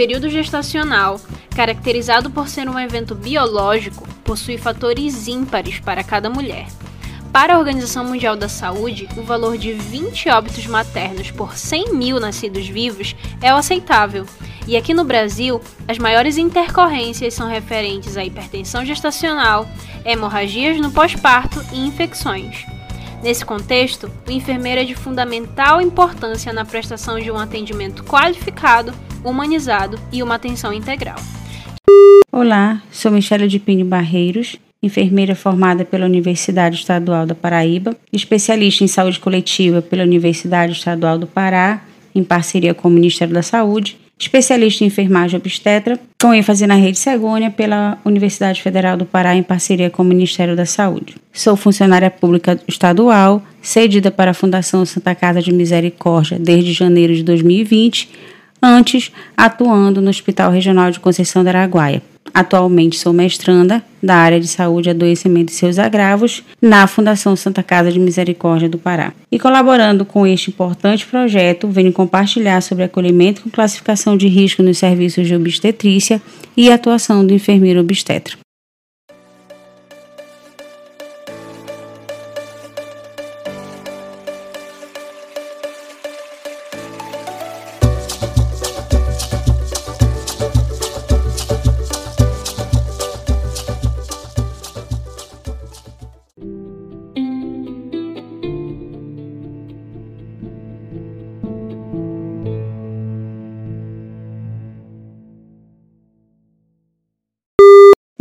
período gestacional, caracterizado por ser um evento biológico, possui fatores ímpares para cada mulher. Para a Organização Mundial da Saúde, o valor de 20 óbitos maternos por 100 mil nascidos vivos é o aceitável. E aqui no Brasil, as maiores intercorrências são referentes à hipertensão gestacional, hemorragias no pós-parto e infecções. Nesse contexto, o enfermeiro é de fundamental importância na prestação de um atendimento qualificado, humanizado e uma atenção integral. Olá, sou Michele de Pini Barreiros enfermeira formada pela Universidade Estadual da Paraíba, especialista em saúde coletiva pela Universidade Estadual do Pará, em parceria com o Ministério da Saúde, especialista em enfermagem obstetra, com ênfase na rede Segônia pela Universidade Federal do Pará, em parceria com o Ministério da Saúde. Sou funcionária pública estadual, cedida para a Fundação Santa Casa de Misericórdia desde janeiro de 2020, antes atuando no Hospital Regional de Conceição da Araguaia. Atualmente sou mestranda da área de saúde, adoecimento e seus agravos na Fundação Santa Casa de Misericórdia do Pará. E colaborando com este importante projeto, venho compartilhar sobre acolhimento com classificação de risco nos serviços de obstetrícia e atuação do enfermeiro obstetra.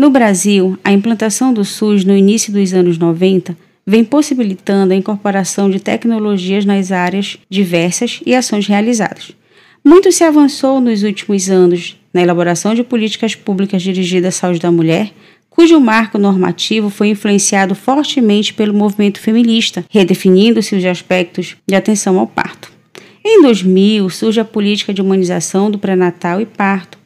No Brasil, a implantação do SUS no início dos anos 90 vem possibilitando a incorporação de tecnologias nas áreas diversas e ações realizadas. Muito se avançou nos últimos anos na elaboração de políticas públicas dirigidas à saúde da mulher, cujo marco normativo foi influenciado fortemente pelo movimento feminista, redefinindo-se os aspectos de atenção ao parto. Em 2000, surge a política de humanização do pré-natal e parto,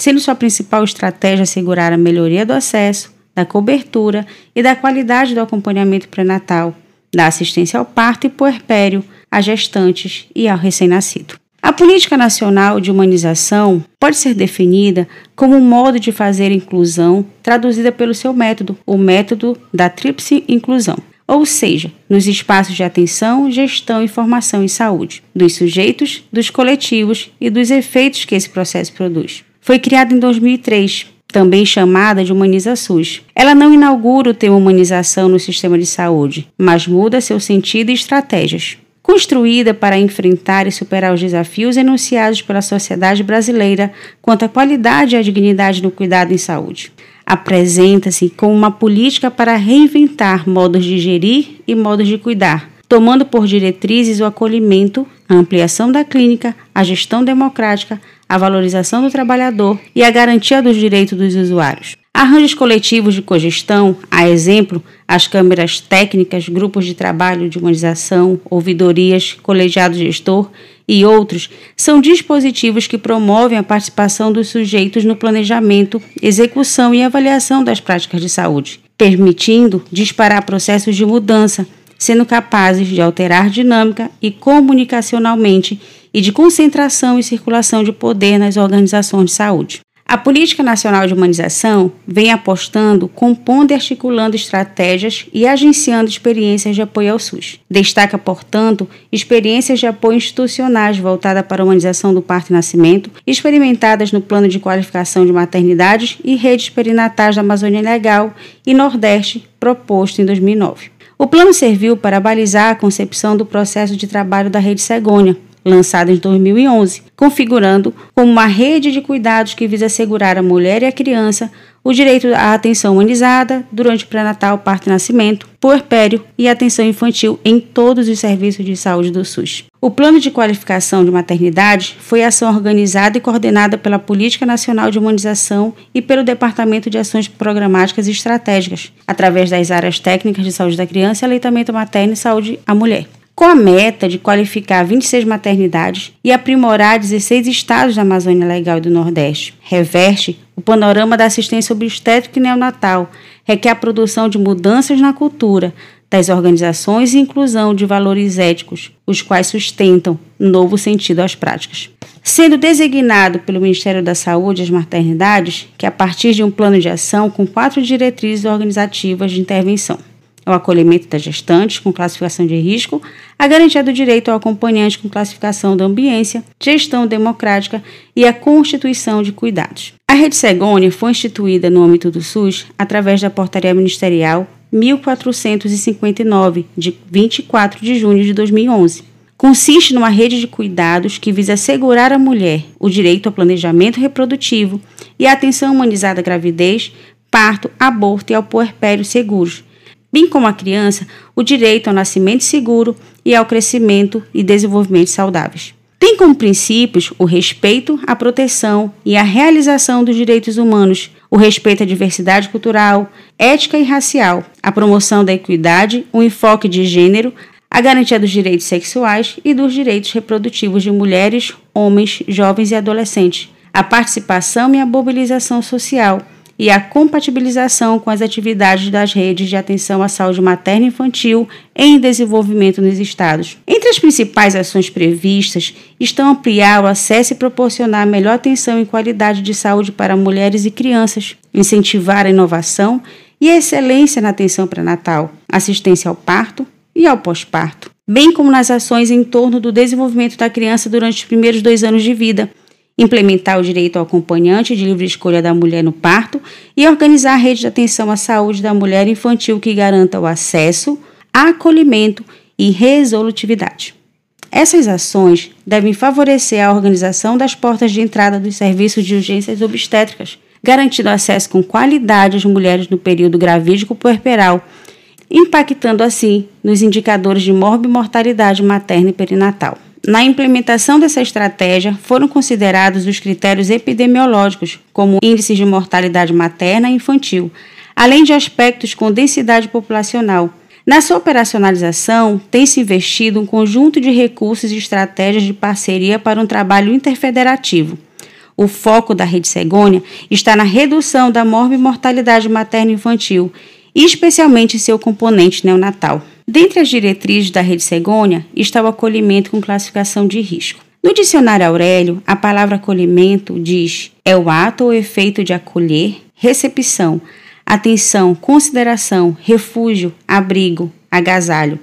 sendo sua principal estratégia assegurar a melhoria do acesso, da cobertura e da qualidade do acompanhamento pré-natal, da assistência ao parto e puerpério, a gestantes e ao recém-nascido. A política nacional de humanização pode ser definida como um modo de fazer inclusão traduzida pelo seu método, o método da tríplice inclusão, ou seja, nos espaços de atenção, gestão e formação em saúde, dos sujeitos, dos coletivos e dos efeitos que esse processo produz. Foi criada em 2003, também chamada de Humaniza SUS. Ela não inaugura o tema humanização no sistema de saúde, mas muda seu sentido e estratégias. Construída para enfrentar e superar os desafios enunciados pela sociedade brasileira quanto à qualidade e à dignidade no cuidado em saúde. Apresenta-se como uma política para reinventar modos de gerir e modos de cuidar, tomando por diretrizes o acolhimento, a ampliação da clínica, a gestão democrática, a valorização do trabalhador e a garantia dos direitos dos usuários. Arranjos coletivos de cogestão, a exemplo, as câmeras técnicas, grupos de trabalho de humanização, ouvidorias, colegiado gestor e outros, são dispositivos que promovem a participação dos sujeitos no planejamento, execução e avaliação das práticas de saúde, permitindo disparar processos de mudança, sendo capazes de alterar dinâmica e comunicacionalmente e de concentração e circulação de poder nas organizações de saúde. A Política Nacional de Humanização vem apostando, compondo e articulando estratégias e agenciando experiências de apoio ao SUS. Destaca, portanto, experiências de apoio institucionais voltadas para a humanização do parto e nascimento, experimentadas no Plano de Qualificação de Maternidades e Redes Perinatais da Amazônia Legal e Nordeste, proposto em 2009. O plano serviu para balizar a concepção do processo de trabalho da Rede Segônia, lançado em 2011, configurando como uma rede de cuidados que visa assegurar à mulher e à criança o direito à atenção humanizada durante o pré-natal, parto e nascimento, puerpério e atenção infantil em todos os serviços de saúde do SUS. O Plano de Qualificação de Maternidade foi ação organizada e coordenada pela Política Nacional de Humanização e pelo Departamento de Ações Programáticas e Estratégicas, através das áreas técnicas de saúde da criança, aleitamento materno e saúde à mulher com a meta de qualificar 26 maternidades e aprimorar 16 estados da Amazônia Legal e do Nordeste. Reverte o panorama da assistência obstétrica e neonatal requer a produção de mudanças na cultura das organizações e inclusão de valores éticos, os quais sustentam novo sentido às práticas. Sendo designado pelo Ministério da Saúde as maternidades, que a partir de um plano de ação com quatro diretrizes organizativas de intervenção o acolhimento das gestantes com classificação de risco, a garantia do direito ao acompanhante com classificação da ambiência, gestão democrática e a constituição de cuidados. A Rede Segônia foi instituída no âmbito do SUS através da Portaria Ministerial 1459, de 24 de junho de 2011. Consiste numa rede de cuidados que visa assegurar à mulher o direito ao planejamento reprodutivo e à atenção humanizada à gravidez, parto, aborto e ao puerpério seguros, bem como a criança, o direito ao nascimento seguro e ao crescimento e desenvolvimento saudáveis. Tem como princípios o respeito, a proteção e a realização dos direitos humanos, o respeito à diversidade cultural, ética e racial, a promoção da equidade, o enfoque de gênero, a garantia dos direitos sexuais e dos direitos reprodutivos de mulheres, homens, jovens e adolescentes, a participação e a mobilização social e a compatibilização com as atividades das redes de atenção à saúde materna e infantil em desenvolvimento nos estados. Entre as principais ações previstas estão ampliar o acesso e proporcionar melhor atenção e qualidade de saúde para mulheres e crianças, incentivar a inovação e a excelência na atenção pré-natal, assistência ao parto e ao pós-parto, bem como nas ações em torno do desenvolvimento da criança durante os primeiros dois anos de vida, implementar o direito ao acompanhante de livre escolha da mulher no parto e organizar a rede de atenção à saúde da mulher infantil que garanta o acesso, acolhimento e resolutividade. Essas ações devem favorecer a organização das portas de entrada dos serviços de urgências obstétricas, garantindo acesso com qualidade às mulheres no período gravídico puerperal, impactando assim nos indicadores de morbimortalidade materna e perinatal. Na implementação dessa estratégia, foram considerados os critérios epidemiológicos, como índices de mortalidade materna e infantil, além de aspectos com densidade populacional. Na sua operacionalização, tem-se investido um conjunto de recursos e estratégias de parceria para um trabalho interfederativo. O foco da Rede Segônia está na redução da morbimortalidade materna e infantil, especialmente seu componente neonatal. Dentre as diretrizes da Rede Segônia está o acolhimento com classificação de risco. No dicionário Aurélio, a palavra acolhimento diz é o ato ou efeito de acolher, recepção, atenção, consideração, refúgio, abrigo, agasalho.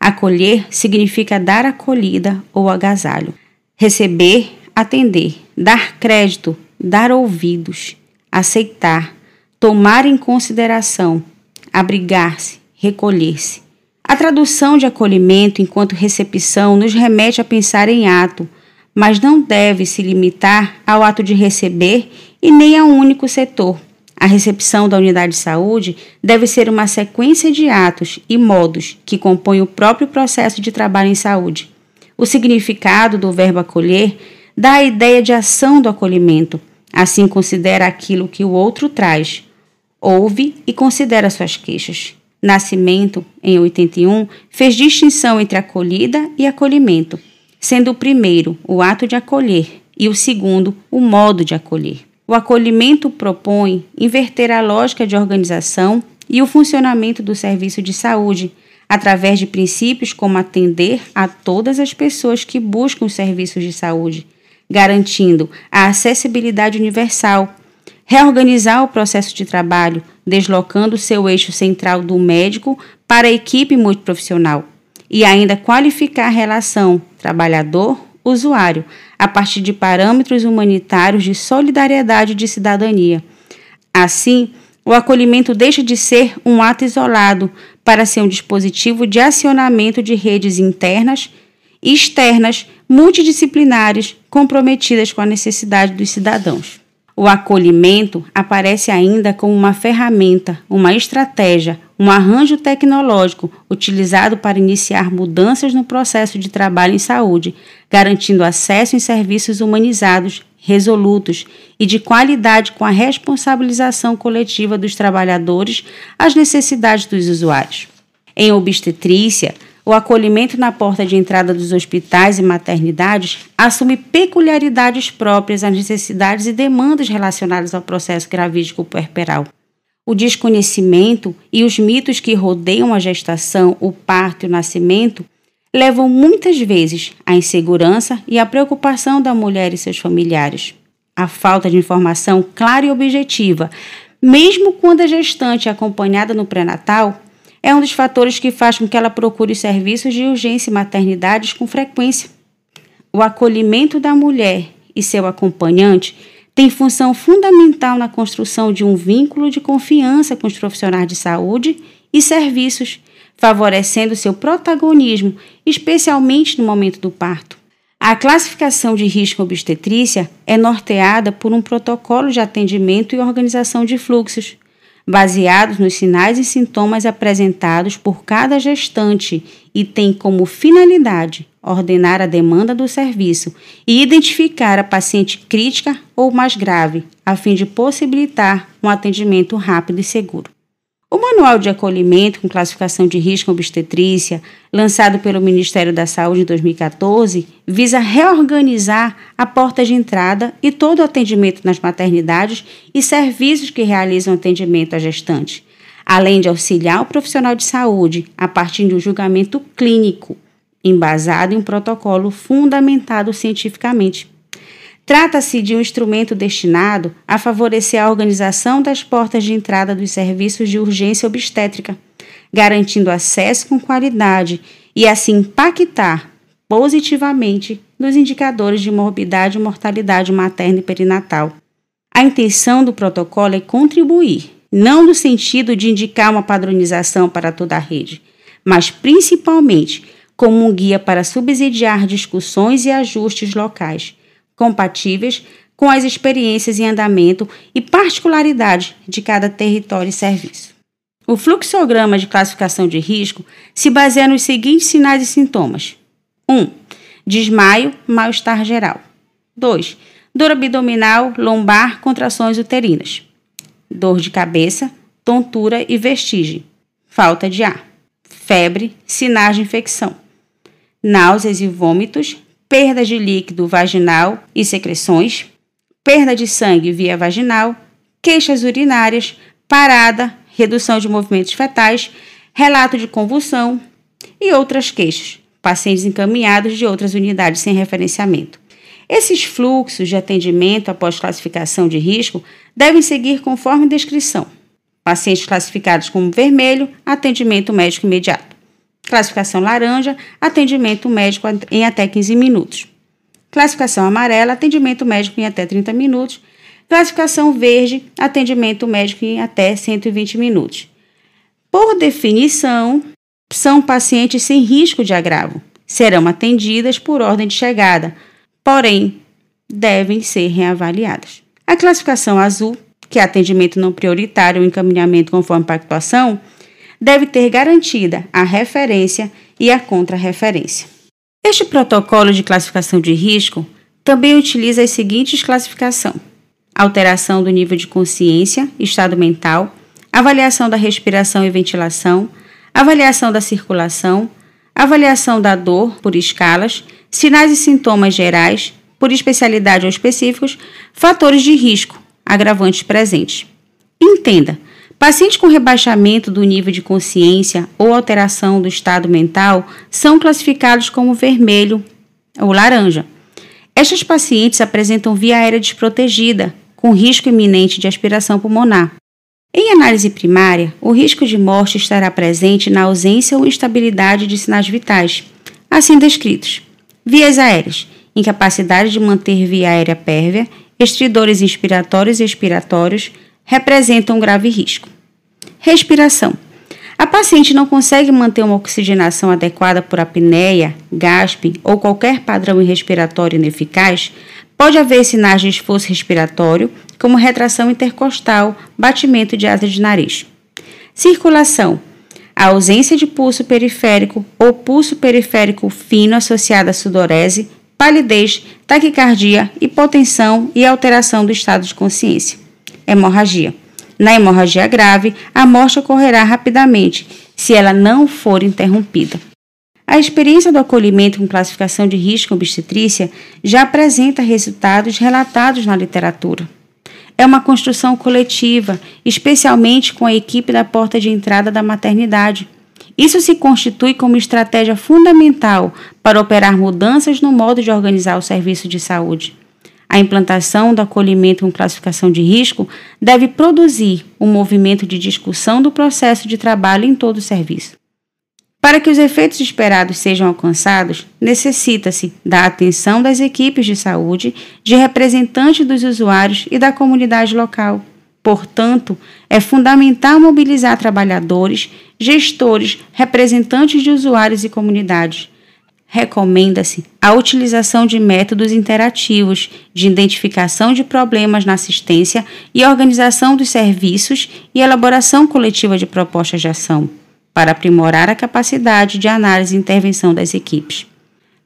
Acolher significa dar acolhida ou agasalho. Receber, atender, dar crédito, dar ouvidos, aceitar, tomar em consideração, abrigar-se, recolher-se. A tradução de acolhimento enquanto recepção nos remete a pensar em ato, mas não deve se limitar ao ato de receber e nem a um único setor. A recepção da unidade de saúde deve ser uma sequência de atos e modos que compõem o próprio processo de trabalho em saúde. O significado do verbo acolher dá a ideia de ação do acolhimento, assim considera aquilo que o outro traz, ouve e considera suas queixas. Nascimento, em 81, fez distinção entre acolhida e acolhimento, sendo o primeiro o ato de acolher e o segundo o modo de acolher. O acolhimento propõe inverter a lógica de organização e o funcionamento do serviço de saúde, através de princípios como atender a todas as pessoas que buscam os serviços de saúde, garantindo a acessibilidade universal reorganizar o processo de trabalho, deslocando seu eixo central do médico para a equipe multiprofissional e ainda qualificar a relação trabalhador-usuário a partir de parâmetros humanitários de solidariedade e de cidadania. Assim, o acolhimento deixa de ser um ato isolado para ser um dispositivo de acionamento de redes internas e externas multidisciplinares comprometidas com a necessidade dos cidadãos. O acolhimento aparece ainda como uma ferramenta, uma estratégia, um arranjo tecnológico utilizado para iniciar mudanças no processo de trabalho em saúde, garantindo acesso em serviços humanizados, resolutos e de qualidade com a responsabilização coletiva dos trabalhadores às necessidades dos usuários. Em obstetrícia, o acolhimento na porta de entrada dos hospitais e maternidades assume peculiaridades próprias às necessidades e demandas relacionadas ao processo gravídico puerperal. O desconhecimento e os mitos que rodeiam a gestação, o parto e o nascimento levam muitas vezes à insegurança e à preocupação da mulher e seus familiares. A falta de informação clara e objetiva, mesmo quando a gestante é acompanhada no pré-natal, é um dos fatores que faz com que ela procure serviços de urgência e maternidades com frequência. O acolhimento da mulher e seu acompanhante tem função fundamental na construção de um vínculo de confiança com os profissionais de saúde e serviços, favorecendo seu protagonismo, especialmente no momento do parto. A classificação de risco obstetrícia é norteada por um protocolo de atendimento e organização de fluxos, baseados nos sinais e sintomas apresentados por cada gestante e tem como finalidade ordenar a demanda do serviço e identificar a paciente crítica ou mais grave, a fim de possibilitar um atendimento rápido e seguro. O Manual de Acolhimento com Classificação de Risco Obstetrícia, lançado pelo Ministério da Saúde em 2014, visa reorganizar a porta de entrada e todo o atendimento nas maternidades e serviços que realizam atendimento à gestante, além de auxiliar o profissional de saúde a partir de um julgamento clínico, embasado em um protocolo fundamentado cientificamente. Trata-se de um instrumento destinado a favorecer a organização das portas de entrada dos serviços de urgência obstétrica, garantindo acesso com qualidade e assim impactar positivamente nos indicadores de morbidade e mortalidade materna e perinatal. A intenção do protocolo é contribuir, não no sentido de indicar uma padronização para toda a rede, mas principalmente como um guia para subsidiar discussões e ajustes locais compatíveis com as experiências em andamento e particularidades de cada território e serviço. O fluxograma de classificação de risco se baseia nos seguintes sinais e sintomas: 1. Um, desmaio, mal-estar geral. 2. Dor abdominal, lombar, contrações uterinas. Dor de cabeça, tontura e vestígio. Falta de ar. Febre, sinais de infecção. Náuseas e vômitos, perda de líquido vaginal e secreções, perda de sangue via vaginal, queixas urinárias, parada, redução de movimentos fetais, relato de convulsão e outras queixas, pacientes encaminhados de outras unidades sem referenciamento. Esses fluxos de atendimento após classificação de risco devem seguir conforme descrição. Pacientes classificados como vermelho, atendimento médico imediato. Classificação laranja, atendimento médico em até 15 minutos. Classificação amarela, atendimento médico em até 30 minutos. Classificação verde, atendimento médico em até 120 minutos. Por definição, são pacientes sem risco de agravo. Serão atendidas por ordem de chegada, porém, devem ser reavaliadas. A classificação azul, que é atendimento não prioritário ou encaminhamento conforme pactuação, deve ter garantida a referência e a contrarreferência. Este protocolo de classificação de risco também utiliza as seguintes classificações: alteração do nível de consciência, estado mental, avaliação da respiração e ventilação, avaliação da circulação, avaliação da dor por escalas, sinais e sintomas gerais, por especialidade ou específicos, fatores de risco, agravantes presentes. Entenda, Pacientes com rebaixamento do nível de consciência ou alteração do estado mental são classificados como vermelho ou laranja. Estes pacientes apresentam via aérea desprotegida, com risco iminente de aspiração pulmonar. Em análise primária, o risco de morte estará presente na ausência ou instabilidade de sinais vitais, assim descritos: vias aéreas, incapacidade de manter via aérea pérvia, estridores inspiratórios e expiratórios, representam um grave risco. Respiração. A paciente não consegue manter uma oxigenação adequada por apneia, gasping ou qualquer padrão respiratório ineficaz, pode haver sinais de esforço respiratório, como retração intercostal, batimento de asa de nariz. Circulação. A ausência de pulso periférico ou pulso periférico fino associado à sudorese, palidez, taquicardia, hipotensão e alteração do estado de consciência hemorragia. Na hemorragia grave, a morte ocorrerá rapidamente, se ela não for interrompida. A experiência do acolhimento com classificação de risco obstetrícia já apresenta resultados relatados na literatura. É uma construção coletiva, especialmente com a equipe da porta de entrada da maternidade. Isso se constitui como estratégia fundamental para operar mudanças no modo de organizar o serviço de saúde. A implantação do acolhimento com classificação de risco deve produzir um movimento de discussão do processo de trabalho em todo o serviço. Para que os efeitos esperados sejam alcançados, necessita-se da atenção das equipes de saúde, de representantes dos usuários e da comunidade local. Portanto, é fundamental mobilizar trabalhadores, gestores, representantes de usuários e comunidades. Recomenda-se a utilização de métodos interativos de identificação de problemas na assistência e organização dos serviços e elaboração coletiva de propostas de ação para aprimorar a capacidade de análise e intervenção das equipes.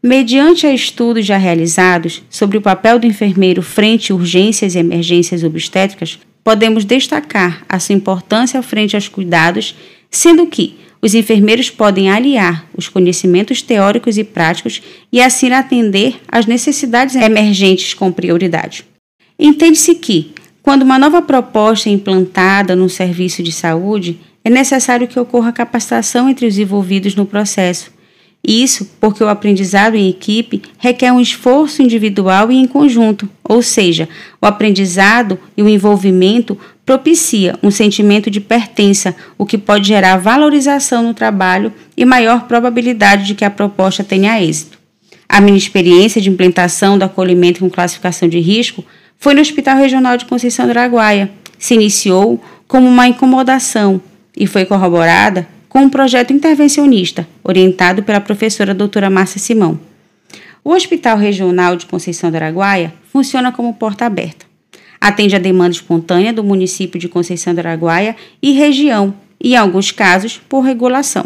Mediante a estudos já realizados sobre o papel do enfermeiro frente a urgências e emergências obstétricas, podemos destacar a sua importância frente aos cuidados, sendo que os enfermeiros podem aliar os conhecimentos teóricos e práticos e assim atender às necessidades emergentes com prioridade. Entende-se que, quando uma nova proposta é implantada no serviço de saúde, é necessário que ocorra capacitação entre os envolvidos no processo. Isso porque o aprendizado em equipe requer um esforço individual e em conjunto, ou seja, o aprendizado e o envolvimento propicia um sentimento de pertença, o que pode gerar valorização no trabalho e maior probabilidade de que a proposta tenha êxito. A minha experiência de implementação do acolhimento com classificação de risco foi no Hospital Regional de Conceição do Araguaia. Se iniciou como uma incomodação e foi corroborada com um projeto intervencionista orientado pela professora doutora Márcia Simão. O Hospital Regional de Conceição do Araguaia funciona como porta aberta. Atende a demanda espontânea do município de Conceição do Araguaia e região, e em alguns casos por regulação.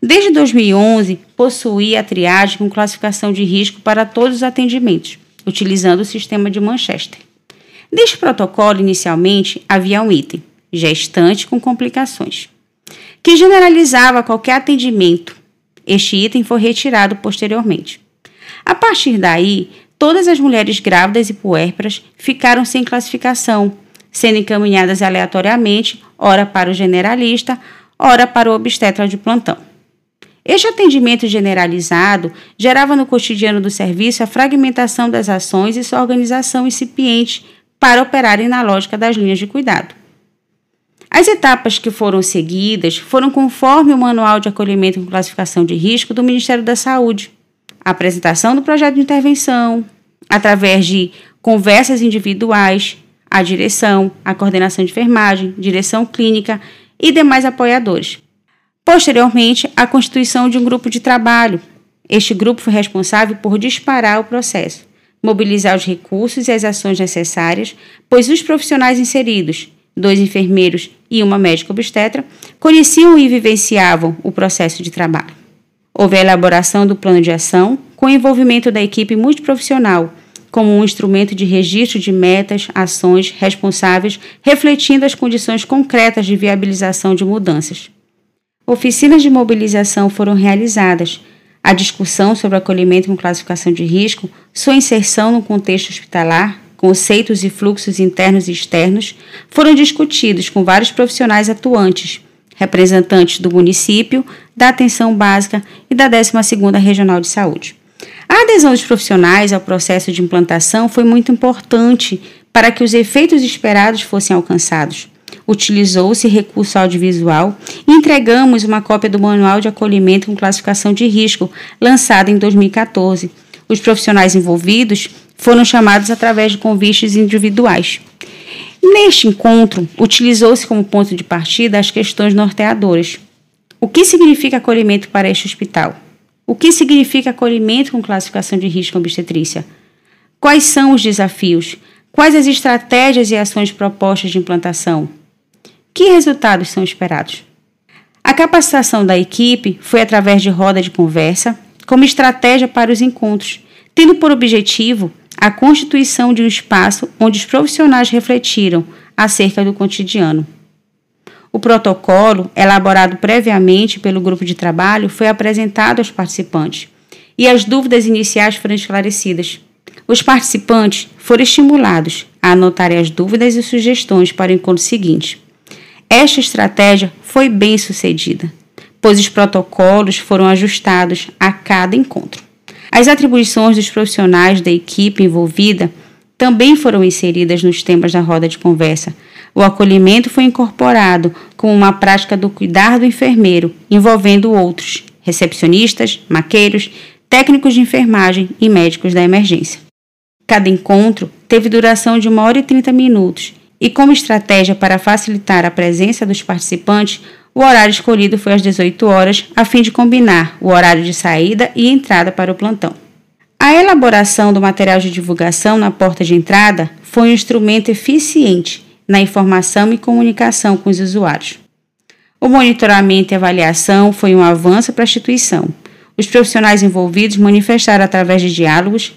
Desde 2011, possuía a triagem com classificação de risco para todos os atendimentos, utilizando o sistema de Manchester. Neste protocolo, inicialmente, havia um item: gestante com complicações, que generalizava qualquer atendimento. Este item foi retirado posteriormente. A partir daí, todas as mulheres grávidas e puérperas ficaram sem classificação, sendo encaminhadas aleatoriamente, ora para o generalista, ora para o obstetra de plantão. Este atendimento generalizado gerava no cotidiano do serviço a fragmentação das ações e sua organização incipiente para operarem na lógica das linhas de cuidado. As etapas que foram seguidas foram conforme o Manual de Acolhimento com Classificação de Risco do Ministério da Saúde. A apresentação do projeto de intervenção, através de conversas individuais, a direção, a coordenação de enfermagem, direção clínica e demais apoiadores. Posteriormente, a constituição de um grupo de trabalho. Este grupo foi responsável por disparar o processo, mobilizar os recursos e as ações necessárias, pois os profissionais inseridos, dois enfermeiros e uma médica obstetra, conheciam e vivenciavam o processo de trabalho. Houve a elaboração do plano de ação, com o envolvimento da equipe multiprofissional, como um instrumento de registro de metas, ações responsáveis, refletindo as condições concretas de viabilização de mudanças. Oficinas de mobilização foram realizadas. A discussão sobre acolhimento com classificação de risco, sua inserção no contexto hospitalar, conceitos e fluxos internos e externos foram discutidos com vários profissionais atuantes, representantes do município, da atenção básica e da 12ª Regional de Saúde. A adesão dos profissionais ao processo de implantação foi muito importante para que os efeitos esperados fossem alcançados. Utilizou-se recurso audiovisual e entregamos uma cópia do Manual de Acolhimento com Classificação de Risco, lançado em 2014. Os profissionais envolvidos foram chamados através de convites individuais. Neste encontro, utilizou-se como ponto de partida as questões norteadoras. O que significa acolhimento para este hospital? O que significa acolhimento com classificação de risco obstetrícia? Quais são os desafios? Quais as estratégias e ações propostas de implantação? Que resultados são esperados? A capacitação da equipe foi através de roda de conversa, como estratégia para os encontros, tendo por objetivo a constituição de um espaço onde os profissionais refletiram acerca do cotidiano. O protocolo, elaborado previamente pelo grupo de trabalho, foi apresentado aos participantes e as dúvidas iniciais foram esclarecidas. Os participantes foram estimulados a anotarem as dúvidas e sugestões para o encontro seguinte. Esta estratégia foi bem sucedida, pois os protocolos foram ajustados a cada encontro. As atribuições dos profissionais da equipe envolvida também foram inseridas nos temas da roda de conversa. O acolhimento foi incorporado como uma prática do cuidar do enfermeiro, envolvendo outros, recepcionistas, maqueiros, técnicos de enfermagem e médicos da emergência. Cada encontro teve duração de uma hora e 30 minutos e, como estratégia para facilitar a presença dos participantes, o horário escolhido foi às 18 horas, a fim de combinar o horário de saída e entrada para o plantão. A elaboração do material de divulgação na porta de entrada foi um instrumento eficiente na informação e comunicação com os usuários. O monitoramento e avaliação foi um avanço para a instituição. Os profissionais envolvidos manifestaram através de diálogos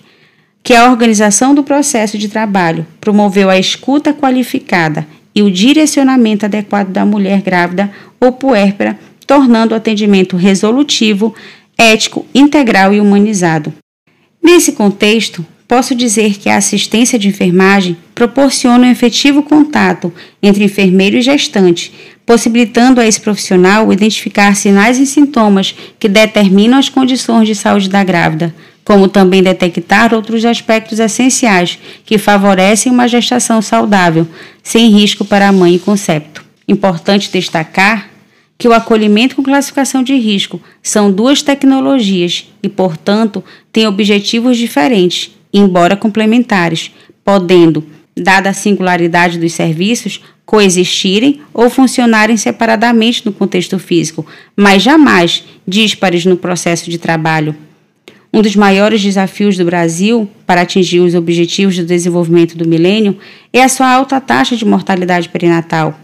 que a organização do processo de trabalho promoveu a escuta qualificada e o direcionamento adequado da mulher grávida ou puérpera, tornando o atendimento resolutivo, ético, integral e humanizado. Nesse contexto, posso dizer que a assistência de enfermagem proporciona um efetivo contato entre enfermeiro e gestante, possibilitando a esse profissional identificar sinais e sintomas que determinam as condições de saúde da grávida, como também detectar outros aspectos essenciais que favorecem uma gestação saudável, sem risco para a mãe e concepto. Importante destacar que o acolhimento com classificação de risco são duas tecnologias e, portanto, têm objetivos diferentes, embora complementares, podendo, dada a singularidade dos serviços, coexistirem ou funcionarem separadamente no contexto físico, mas jamais díspares no processo de trabalho. Um dos maiores desafios do Brasil para atingir os objetivos do desenvolvimento do milênio é a sua alta taxa de mortalidade perinatal,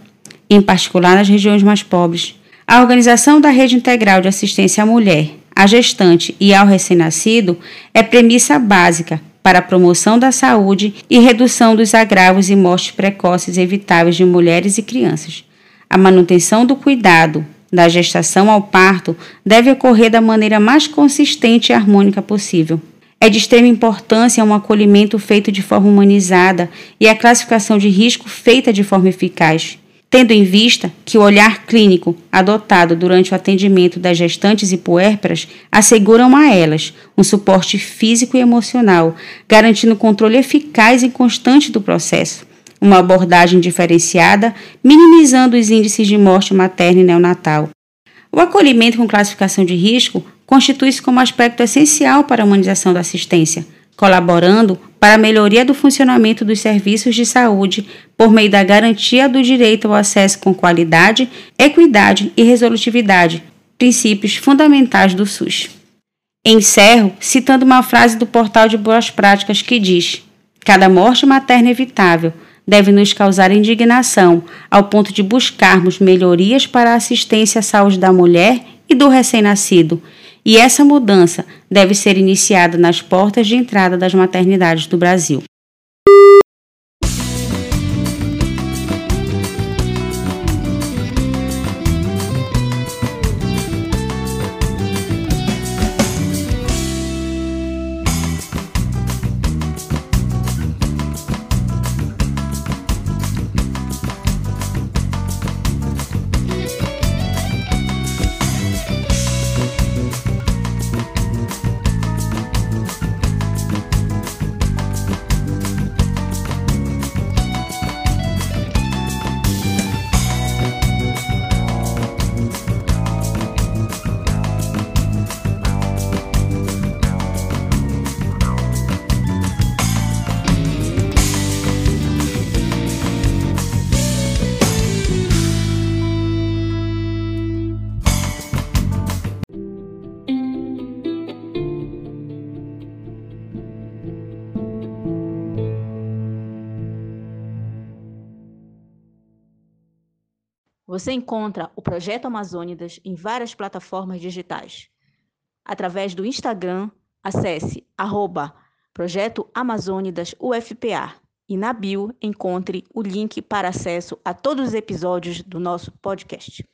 em particular nas regiões mais pobres. A organização da rede integral de assistência à mulher, à gestante e ao recém-nascido é premissa básica para a promoção da saúde e redução dos agravos e mortes precoces evitáveis de mulheres e crianças. A manutenção do cuidado, da gestação ao parto deve ocorrer da maneira mais consistente e harmônica possível. É de extrema importância um acolhimento feito de forma humanizada e a classificação de risco feita de forma eficaz, tendo em vista que o olhar clínico adotado durante o atendimento das gestantes e puérperas asseguram a elas um suporte físico e emocional, garantindo controle eficaz e constante do processo uma abordagem diferenciada, minimizando os índices de morte materna e neonatal. O acolhimento com classificação de risco constitui-se como aspecto essencial para a humanização da assistência, colaborando para a melhoria do funcionamento dos serviços de saúde por meio da garantia do direito ao acesso com qualidade, equidade e resolutividade, princípios fundamentais do SUS. Encerro citando uma frase do portal de boas práticas que diz: Cada morte materna evitável deve nos causar indignação, ao ponto de buscarmos melhorias para a assistência à saúde da mulher e do recém-nascido. E essa mudança deve ser iniciada nas portas de entrada das maternidades do Brasil. Você encontra o Projeto Amazônidas em várias plataformas digitais. Através do Instagram, acesse arroba Projeto Amazônidas UFPA e na bio encontre o link para acesso a todos os episódios do nosso podcast.